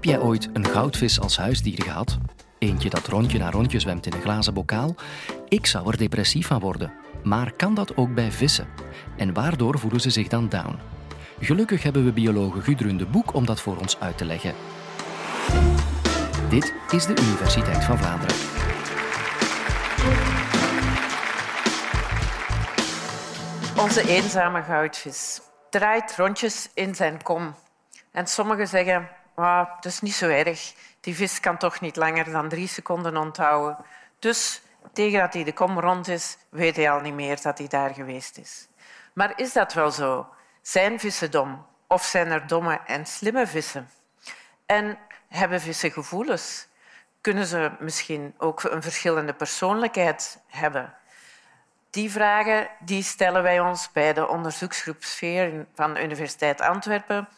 Heb jij ooit een goudvis als huisdier gehad? Eentje dat rondje na rondje zwemt in een glazen bokaal? Ik zou er depressief van worden. Maar kan dat ook bij vissen? En waardoor voelen ze zich dan down? Gelukkig hebben we biologe Gudrun de Boek om dat voor ons uit te leggen. Dit is de Universiteit van Vlaanderen. Onze eenzame goudvis draait rondjes in zijn kom. En sommigen zeggen, oh, dat is niet zo erg. Die vis kan toch niet langer dan drie seconden onthouden. Dus tegen dat hij de kom rond is, weet hij al niet meer dat hij daar geweest is. Maar is dat wel zo? Zijn vissen dom? Of zijn er domme en slimme vissen? En hebben vissen gevoelens? Kunnen ze misschien ook een verschillende persoonlijkheid hebben? Die vragen die stellen wij ons bij de onderzoeksgroep Sfeer van de Universiteit Antwerpen.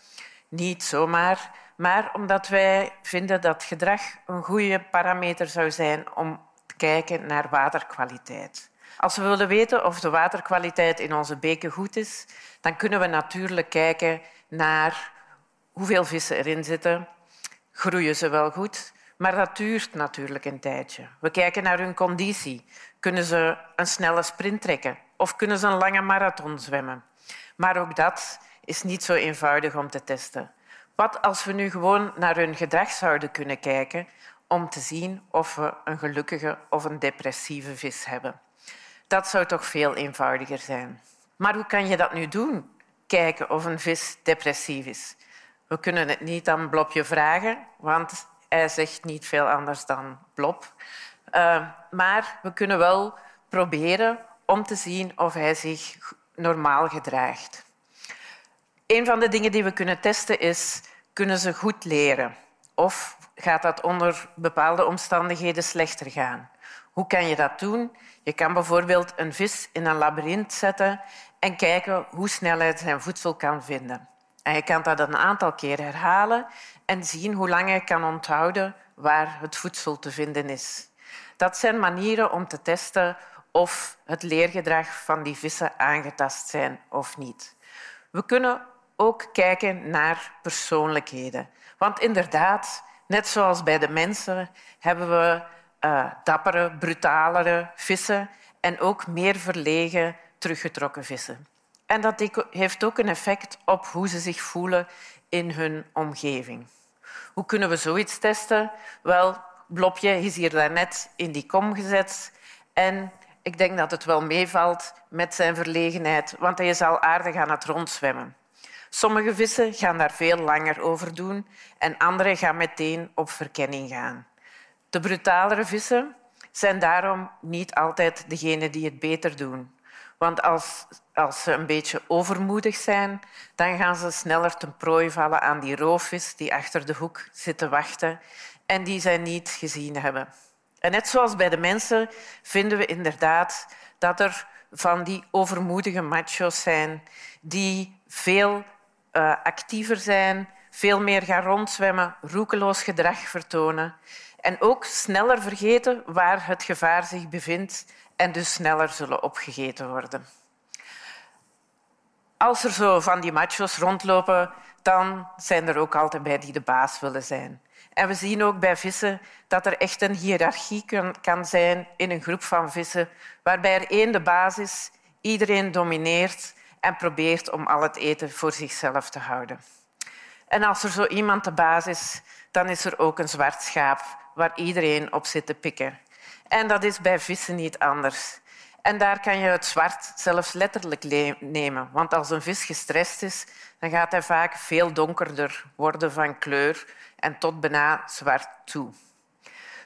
Niet zomaar, maar omdat wij vinden dat gedrag een goede parameter zou zijn om te kijken naar waterkwaliteit. Als we willen weten of de waterkwaliteit in onze beken goed is, dan kunnen we natuurlijk kijken naar hoeveel vissen erin zitten. Groeien ze wel goed? Maar dat duurt natuurlijk een tijdje. We kijken naar hun conditie. Kunnen ze een snelle sprint trekken of kunnen ze een lange marathon zwemmen? Maar ook dat is niet zo eenvoudig om te testen. Wat als we nu gewoon naar hun gedrag zouden kunnen kijken om te zien of we een gelukkige of een depressieve vis hebben? Dat zou toch veel eenvoudiger zijn. Maar hoe kan je dat nu doen? Kijken of een vis depressief is. We kunnen het niet aan Blopje vragen, want hij zegt niet veel anders dan Blop. Uh, maar we kunnen wel proberen om te zien of hij zich normaal gedraagt. Een van de dingen die we kunnen testen is, kunnen ze goed leren? Of gaat dat onder bepaalde omstandigheden slechter gaan? Hoe kan je dat doen? Je kan bijvoorbeeld een vis in een labyrint zetten en kijken hoe snel hij zijn voedsel kan vinden. En je kan dat een aantal keer herhalen en zien hoe lang hij kan onthouden waar het voedsel te vinden is. Dat zijn manieren om te testen of het leergedrag van die vissen aangetast zijn of niet. We kunnen ook kijken naar persoonlijkheden. Want inderdaad, net zoals bij de mensen, hebben we uh, dappere, brutalere vissen en ook meer verlegen, teruggetrokken vissen. En dat heeft ook een effect op hoe ze zich voelen in hun omgeving. Hoe kunnen we zoiets testen? Wel, Blopje is hier daarnet in die kom gezet en ik denk dat het wel meevalt met zijn verlegenheid, want hij is al aardig aan het rondzwemmen. Sommige vissen gaan daar veel langer over doen en andere gaan meteen op verkenning gaan. De brutalere vissen zijn daarom niet altijd degene die het beter doen. Want als, als ze een beetje overmoedig zijn, dan gaan ze sneller ten prooi vallen aan die roofvis die achter de hoek zit te wachten en die zij niet gezien hebben. En net zoals bij de mensen vinden we inderdaad dat er van die overmoedige macho's zijn die veel uh, actiever zijn, veel meer gaan rondzwemmen, roekeloos gedrag vertonen en ook sneller vergeten waar het gevaar zich bevindt en dus sneller zullen opgegeten worden. Als er zo van die machos rondlopen, dan zijn er ook altijd bij die de baas willen zijn. En we zien ook bij vissen dat er echt een hiërarchie kan zijn in een groep van vissen, waarbij er één de baas is, iedereen domineert en probeert om al het eten voor zichzelf te houden. En als er zo iemand de baas is, dan is er ook een zwart schaap waar iedereen op zit te pikken. En dat is bij vissen niet anders. En daar kan je het zwart zelfs letterlijk nemen. Want als een vis gestrest is, dan gaat hij vaak veel donkerder worden van kleur en tot bijna zwart toe.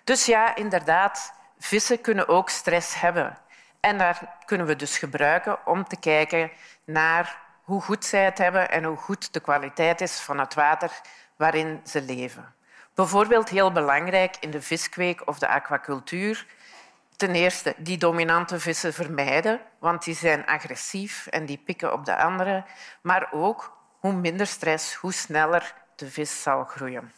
Dus ja, inderdaad, vissen kunnen ook stress hebben. En daar kunnen we dus gebruiken om te kijken naar hoe goed zij het hebben en hoe goed de kwaliteit is van het water waarin ze leven. Bijvoorbeeld heel belangrijk in de viskweek of de aquacultuur. Ten eerste die dominante vissen vermijden, want die zijn agressief en die pikken op de andere. Maar ook hoe minder stress, hoe sneller de vis zal groeien.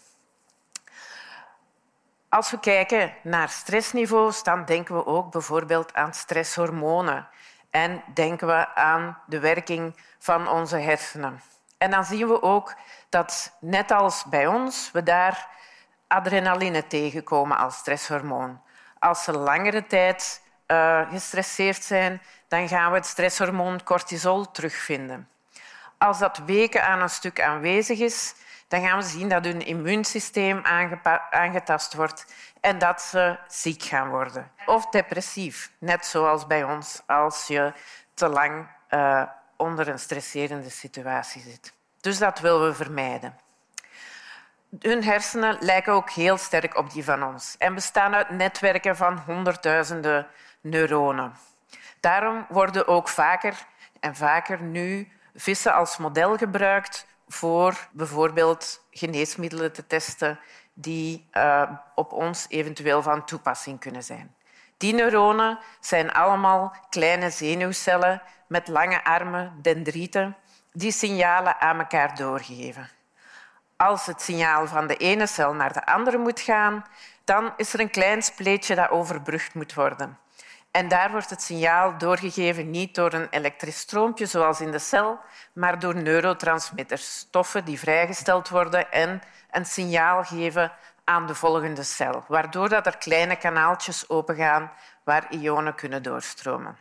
Als we kijken naar stressniveaus, dan denken we ook bijvoorbeeld aan stresshormonen en denken we aan de werking van onze hersenen. En dan zien we ook dat, net als bij ons, we daar adrenaline tegenkomen als stresshormoon. Als ze langere tijd uh, gestresseerd zijn, dan gaan we het stresshormoon cortisol terugvinden. Als dat weken aan een stuk aanwezig is, dan gaan we zien dat hun immuunsysteem aangetast wordt en dat ze ziek gaan worden. Of depressief, net zoals bij ons, als je te lang uh, onder een stresserende situatie zit. Dus dat willen we vermijden. Hun hersenen lijken ook heel sterk op die van ons en bestaan uit netwerken van honderdduizenden neuronen. Daarom worden ook vaker en vaker nu vissen als model gebruikt voor bijvoorbeeld geneesmiddelen te testen die uh, op ons eventueel van toepassing kunnen zijn. Die neuronen zijn allemaal kleine zenuwcellen met lange armen, dendrieten, die signalen aan elkaar doorgeven. Als het signaal van de ene cel naar de andere moet gaan, dan is er een klein spleetje dat overbrugd moet worden. En daar wordt het signaal doorgegeven niet door een elektrisch stroompje zoals in de cel, maar door neurotransmitters, stoffen die vrijgesteld worden en een signaal geven aan de volgende cel, waardoor dat er kleine kanaaltjes opengaan waar ionen kunnen doorstromen.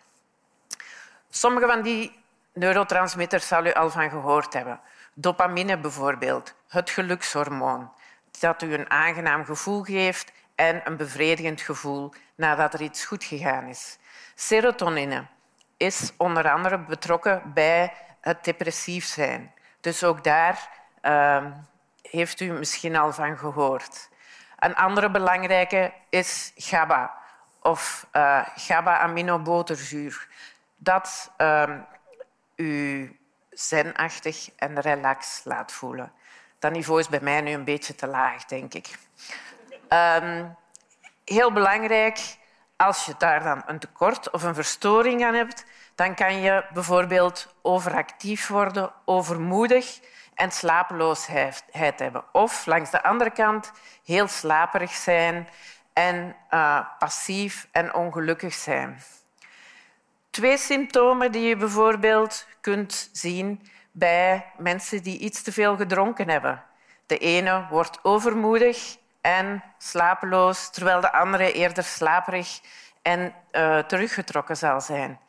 Sommige van die neurotransmitters zal u al van gehoord hebben. Dopamine bijvoorbeeld, het gelukshormoon, dat u een aangenaam gevoel geeft en een bevredigend gevoel nadat er iets goed gegaan is. Serotonine is onder andere betrokken bij het depressief zijn. Dus ook daar uh, heeft u misschien al van gehoord. Een andere belangrijke is GABA, of uh, GABA-aminoboterzuur. Dat uh, u zenachtig en relax laat voelen. Dat niveau is bij mij nu een beetje te laag, denk ik. Um, heel belangrijk, als je daar dan een tekort of een verstoring aan hebt, dan kan je bijvoorbeeld overactief worden, overmoedig en slapeloosheid hebben. Of langs de andere kant heel slaperig zijn en uh, passief en ongelukkig zijn. Twee symptomen die je bijvoorbeeld kunt zien bij mensen die iets te veel gedronken hebben. De ene wordt overmoedig en slapeloos, terwijl de andere eerder slaperig en uh, teruggetrokken zal zijn.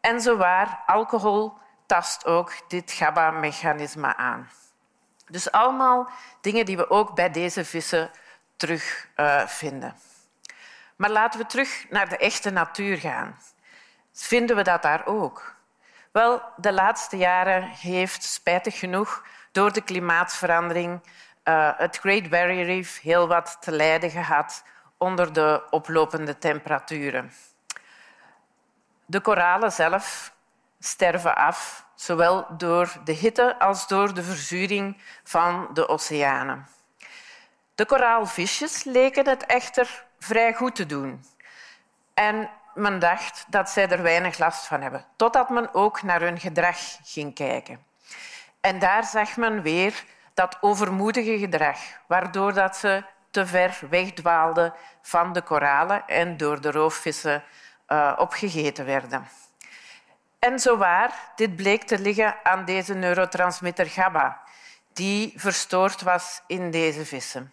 En zowaar, alcohol tast ook dit GABA-mechanisme aan. Dus allemaal dingen die we ook bij deze vissen terugvinden. Uh, maar laten we terug naar de echte natuur gaan. Vinden we dat daar ook? Wel, de laatste jaren heeft spijtig genoeg door de klimaatverandering uh, het Great Barrier Reef heel wat te lijden gehad onder de oplopende temperaturen. De koralen zelf sterven af, zowel door de hitte als door de verzuring van de oceanen. De koraalvisjes leken het echter vrij goed te doen. En men dacht dat zij er weinig last van hebben, totdat men ook naar hun gedrag ging kijken. En daar zag men weer dat overmoedige gedrag, waardoor dat ze te ver wegdwaalden van de koralen en door de roofvissen uh, opgegeten werden. En zowaar, dit bleek te liggen aan deze neurotransmitter GABA, die verstoord was in deze vissen.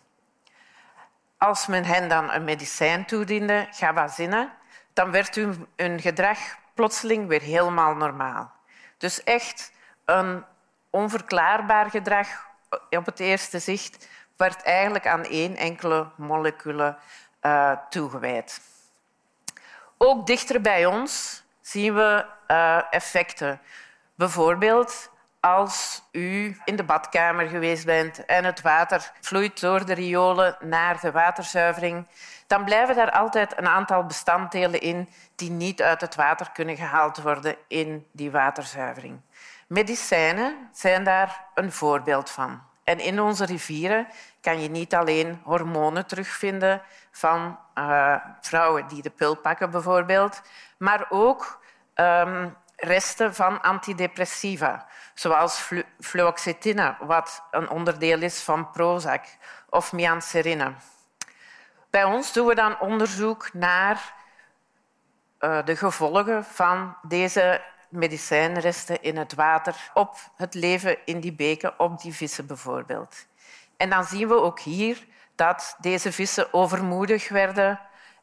Als men hen dan een medicijn toediende, gabazine, dan werd hun gedrag plotseling weer helemaal normaal. Dus echt een onverklaarbaar gedrag op het eerste zicht werd eigenlijk aan één enkele molecule uh, toegewijd. Ook dichter bij ons zien we uh, effecten. Bijvoorbeeld als u in de badkamer geweest bent en het water vloeit door de riolen naar de waterzuivering, dan blijven daar altijd een aantal bestanddelen in die niet uit het water kunnen gehaald worden in die waterzuivering. Medicijnen zijn daar een voorbeeld van. En in onze rivieren kan je niet alleen hormonen terugvinden van uh, vrouwen die de pil pakken bijvoorbeeld, maar ook um, resten van antidepressiva, zoals fluoxetine, wat een onderdeel is van Prozac, of mianserine. Bij ons doen we dan onderzoek naar uh, de gevolgen van deze medicijnresten in het water op het leven in die beken, op die vissen bijvoorbeeld. En dan zien we ook hier dat deze vissen overmoedig werden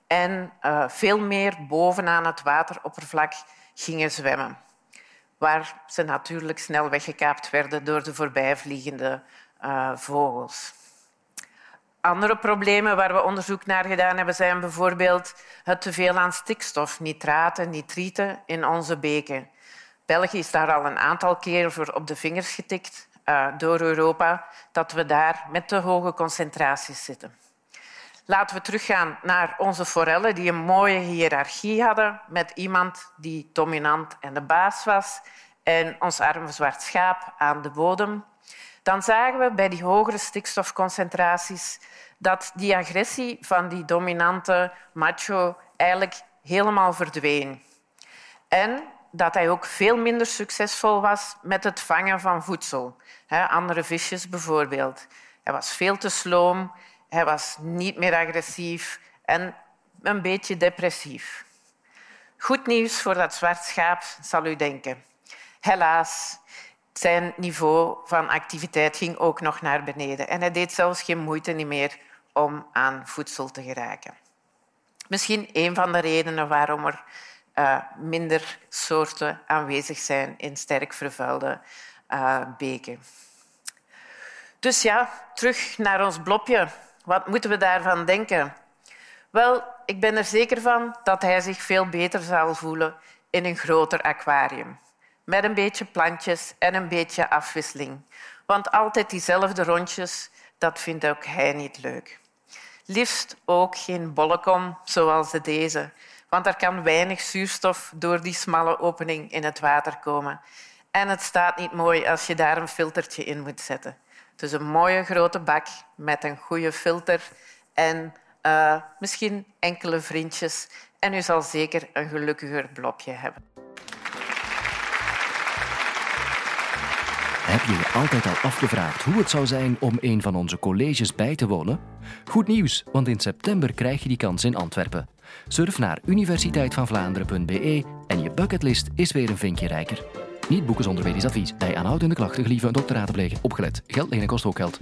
en uh, veel meer bovenaan het wateroppervlak gingen zwemmen. Waar ze natuurlijk snel weggekaapt werden door de voorbijvliegende uh, vogels. Andere problemen waar we onderzoek naar gedaan hebben zijn bijvoorbeeld het teveel aan stikstof, nitraten, nitrieten in onze beken. België is daar al een aantal keer voor op de vingers getikt uh, door Europa dat we daar met te hoge concentraties zitten. Laten we teruggaan naar onze forellen die een mooie hiërarchie hadden met iemand die dominant en de baas was en ons arme zwart schaap aan de bodem. Dan zagen we bij die hogere stikstofconcentraties dat die agressie van die dominante macho eigenlijk helemaal verdween. En dat hij ook veel minder succesvol was met het vangen van voedsel. andere visjes bijvoorbeeld. Hij was veel te sloom, hij was niet meer agressief en een beetje depressief. Goed nieuws voor dat zwart schaap, zal u denken. Helaas, zijn niveau van activiteit ging ook nog naar beneden. En hij deed zelfs geen moeite meer om aan voedsel te geraken. Misschien een van de redenen waarom er uh, minder soorten aanwezig zijn in sterk vervuilde uh, beken. Dus ja, terug naar ons blopje. Wat moeten we daarvan denken? Wel, ik ben er zeker van dat hij zich veel beter zal voelen in een groter aquarium. Met een beetje plantjes en een beetje afwisseling. Want altijd diezelfde rondjes, dat vindt ook hij niet leuk. Liefst ook geen bollekom zoals deze, want er kan weinig zuurstof door die smalle opening in het water komen. En het staat niet mooi als je daar een filtertje in moet zetten. Dus een mooie grote bak met een goede filter en uh, misschien enkele vriendjes. En u zal zeker een gelukkiger blopje hebben. Heb je je altijd al afgevraagd hoe het zou zijn om een van onze colleges bij te wonen? Goed nieuws, want in september krijg je die kans in Antwerpen. Surf naar universiteitvanvlaanderen.be en je bucketlist is weer een vinkje rijker. Niet boeken zonder medisch advies. Bij aanhoudende klachten gelieve een dokter raadplegen. Opgelet. Geld lenen kost ook geld.